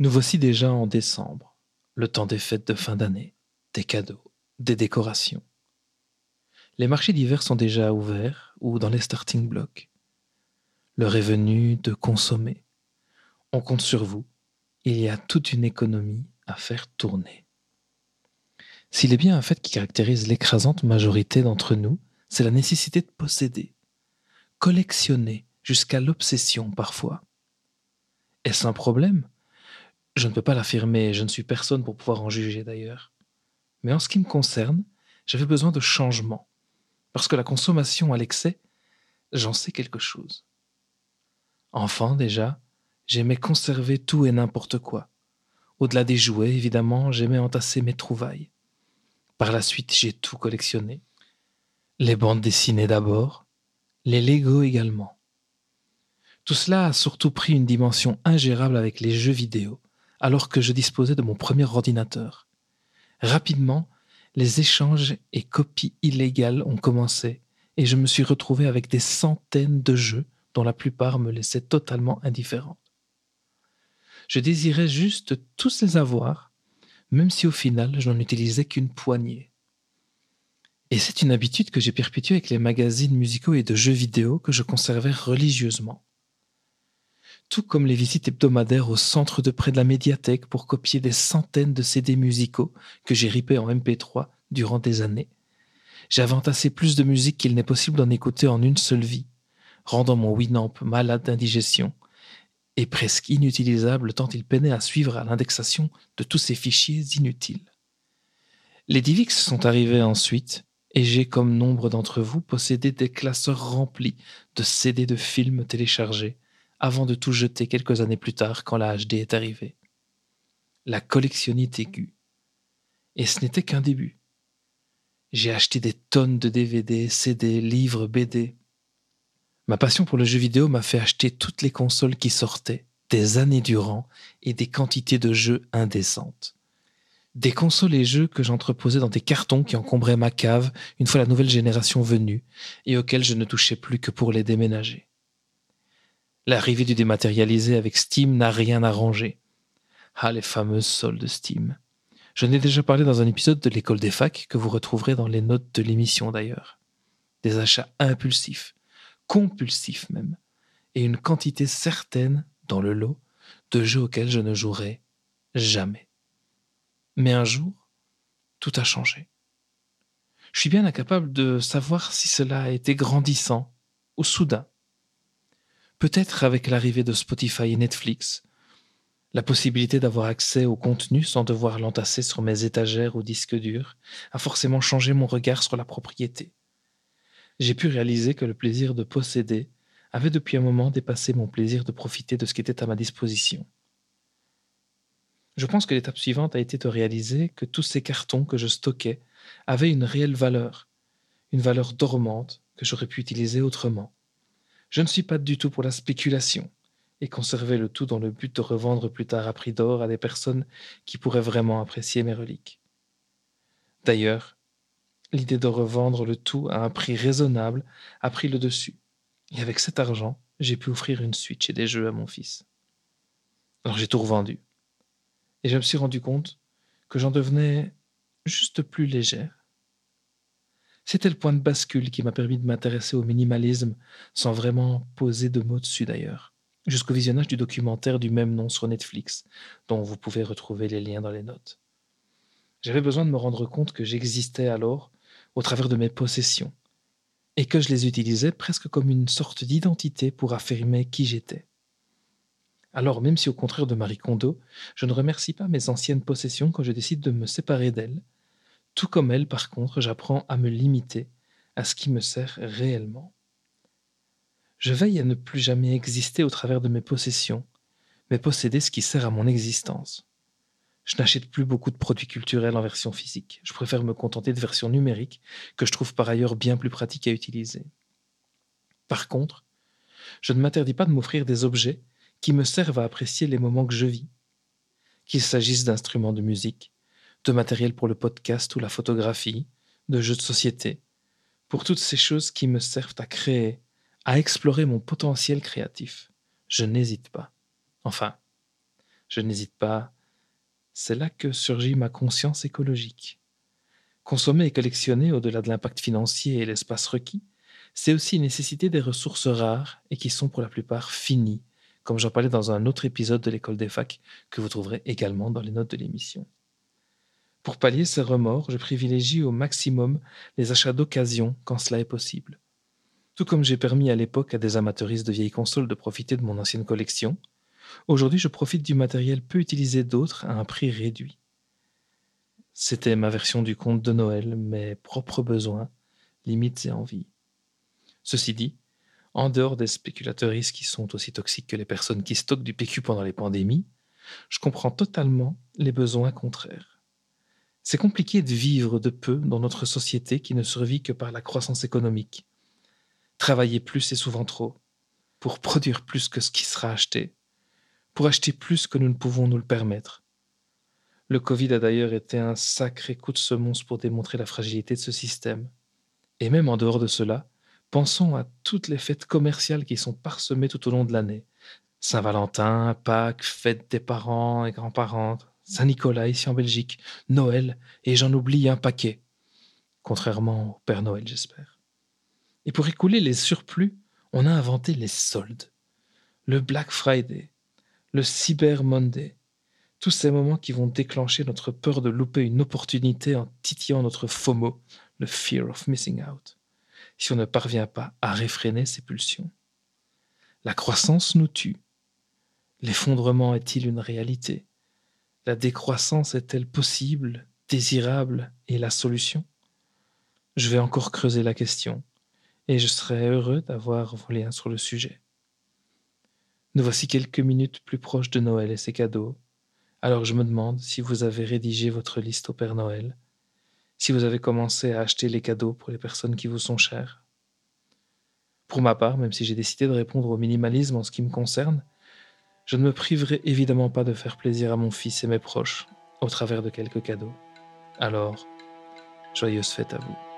Nous voici déjà en décembre, le temps des fêtes de fin d'année, des cadeaux, des décorations. Les marchés d'hiver sont déjà ouverts ou dans les starting blocks. L'heure est venue de consommer. On compte sur vous. Il y a toute une économie à faire tourner. S'il est bien un fait qui caractérise l'écrasante majorité d'entre nous, c'est la nécessité de posséder, collectionner jusqu'à l'obsession parfois. Est-ce un problème? Je ne peux pas l'affirmer, je ne suis personne pour pouvoir en juger d'ailleurs. Mais en ce qui me concerne, j'avais besoin de changement, parce que la consommation à l'excès, j'en sais quelque chose. Enfant déjà, j'aimais conserver tout et n'importe quoi. Au-delà des jouets, évidemment, j'aimais entasser mes trouvailles. Par la suite, j'ai tout collectionné. Les bandes dessinées d'abord, les Lego également. Tout cela a surtout pris une dimension ingérable avec les jeux vidéo, alors que je disposais de mon premier ordinateur. Rapidement, les échanges et copies illégales ont commencé, et je me suis retrouvé avec des centaines de jeux dont la plupart me laissaient totalement indifférent. Je désirais juste tous les avoir, même si au final je n'en utilisais qu'une poignée. Et c'est une habitude que j'ai perpétuée avec les magazines musicaux et de jeux vidéo que je conservais religieusement. Tout comme les visites hebdomadaires au centre de près de la médiathèque pour copier des centaines de CD musicaux que j'ai ripés en MP3 durant des années. J'avais entassé plus de musique qu'il n'est possible d'en écouter en une seule vie, rendant mon Winamp malade d'indigestion et presque inutilisable tant il peinait à suivre à l'indexation de tous ces fichiers inutiles. Les Divix sont arrivés ensuite, et j'ai, comme nombre d'entre vous, possédé des classeurs remplis de CD de films téléchargés, avant de tout jeter quelques années plus tard quand la HD est arrivée. La collectionnite aiguë. Et ce n'était qu'un début. J'ai acheté des tonnes de DVD, CD, livres, BD, Ma passion pour le jeu vidéo m'a fait acheter toutes les consoles qui sortaient, des années durant, et des quantités de jeux indécentes. Des consoles et jeux que j'entreposais dans des cartons qui encombraient ma cave une fois la nouvelle génération venue, et auxquels je ne touchais plus que pour les déménager. L'arrivée du dématérialisé avec Steam n'a rien arrangé. Ah, les fameuses soldes Steam. Je n'ai déjà parlé dans un épisode de l'école des facs que vous retrouverez dans les notes de l'émission d'ailleurs. Des achats impulsifs, compulsif même, et une quantité certaine dans le lot de jeux auxquels je ne jouerai jamais. Mais un jour, tout a changé. Je suis bien incapable de savoir si cela a été grandissant ou soudain. Peut-être avec l'arrivée de Spotify et Netflix, la possibilité d'avoir accès au contenu sans devoir l'entasser sur mes étagères ou disques durs a forcément changé mon regard sur la propriété j'ai pu réaliser que le plaisir de posséder avait depuis un moment dépassé mon plaisir de profiter de ce qui était à ma disposition. Je pense que l'étape suivante a été de réaliser que tous ces cartons que je stockais avaient une réelle valeur, une valeur dormante que j'aurais pu utiliser autrement. Je ne suis pas du tout pour la spéculation et conserver le tout dans le but de revendre plus tard à prix d'or à des personnes qui pourraient vraiment apprécier mes reliques. D'ailleurs, L'idée de revendre le tout à un prix raisonnable a pris le dessus. Et avec cet argent, j'ai pu offrir une Switch et des jeux à mon fils. Alors j'ai tout revendu. Et je me suis rendu compte que j'en devenais juste plus légère. C'était le point de bascule qui m'a permis de m'intéresser au minimalisme sans vraiment poser de mots dessus d'ailleurs, jusqu'au visionnage du documentaire du même nom sur Netflix, dont vous pouvez retrouver les liens dans les notes. J'avais besoin de me rendre compte que j'existais alors au travers de mes possessions, et que je les utilisais presque comme une sorte d'identité pour affirmer qui j'étais. Alors, même si au contraire de Marie Kondo, je ne remercie pas mes anciennes possessions quand je décide de me séparer d'elles, tout comme elle, par contre, j'apprends à me limiter à ce qui me sert réellement. Je veille à ne plus jamais exister au travers de mes possessions, mais posséder ce qui sert à mon existence. Je n'achète plus beaucoup de produits culturels en version physique. Je préfère me contenter de versions numériques, que je trouve par ailleurs bien plus pratiques à utiliser. Par contre, je ne m'interdis pas de m'offrir des objets qui me servent à apprécier les moments que je vis. Qu'il s'agisse d'instruments de musique, de matériel pour le podcast ou la photographie, de jeux de société, pour toutes ces choses qui me servent à créer, à explorer mon potentiel créatif. Je n'hésite pas. Enfin, Je n'hésite pas. C'est là que surgit ma conscience écologique. Consommer et collectionner au-delà de l'impact financier et l'espace requis, c'est aussi nécessiter des ressources rares et qui sont pour la plupart finies, comme j'en parlais dans un autre épisode de l'école des facs que vous trouverez également dans les notes de l'émission. Pour pallier ces remords, je privilégie au maximum les achats d'occasion quand cela est possible. Tout comme j'ai permis à l'époque à des amateuristes de vieilles consoles de profiter de mon ancienne collection, aujourd'hui je profite du matériel peu utilisé d'autres à un prix réduit. C'était ma version du conte de Noël, mes propres besoins, limites et envies. Ceci dit, en dehors des spéculateuristes qui sont aussi toxiques que les personnes qui stockent du PQ pendant les pandémies, je comprends totalement les besoins contraires. C'est compliqué de vivre de peu dans notre société qui ne survit que par la croissance économique. Travailler plus et souvent trop, pour produire plus que ce qui sera acheté, pour acheter plus que nous ne pouvons nous le permettre. Le Covid a d'ailleurs été un sacré coup de semonce pour démontrer la fragilité de ce système. Et même en dehors de cela, pensons à toutes les fêtes commerciales qui sont parsemées tout au long de l'année. Saint-Valentin, Pâques, fête des parents et grands-parents, Saint-Nicolas ici en Belgique, Noël, et j'en oublie un paquet. Contrairement au Père Noël, j'espère. Et pour écouler les surplus, on a inventé les soldes. Le Black Friday, le Cyber Monday, tous ces moments qui vont déclencher notre peur de louper une opportunité en titillant notre FOMO, le Fear of Missing Out, si on ne parvient pas à réfréner ses pulsions. La croissance nous tue. L'effondrement est-il une réalité? La décroissance est-elle possible, désirable et la solution? Je vais encore creuser la question et je serai heureux d'avoir vos liens sur le sujet. Nous voici quelques minutes plus proches de Noël et ses cadeaux, alors je me demande si vous avez rédigé votre liste au Père Noël, si vous avez commencé à acheter les cadeaux pour les personnes qui vous sont chères. Pour ma part, même si j'ai décidé de répondre au minimalisme en ce qui me concerne, je ne me priverai évidemment pas de faire plaisir à mon fils et mes proches au travers de quelques cadeaux. Alors, joyeuse fête à vous.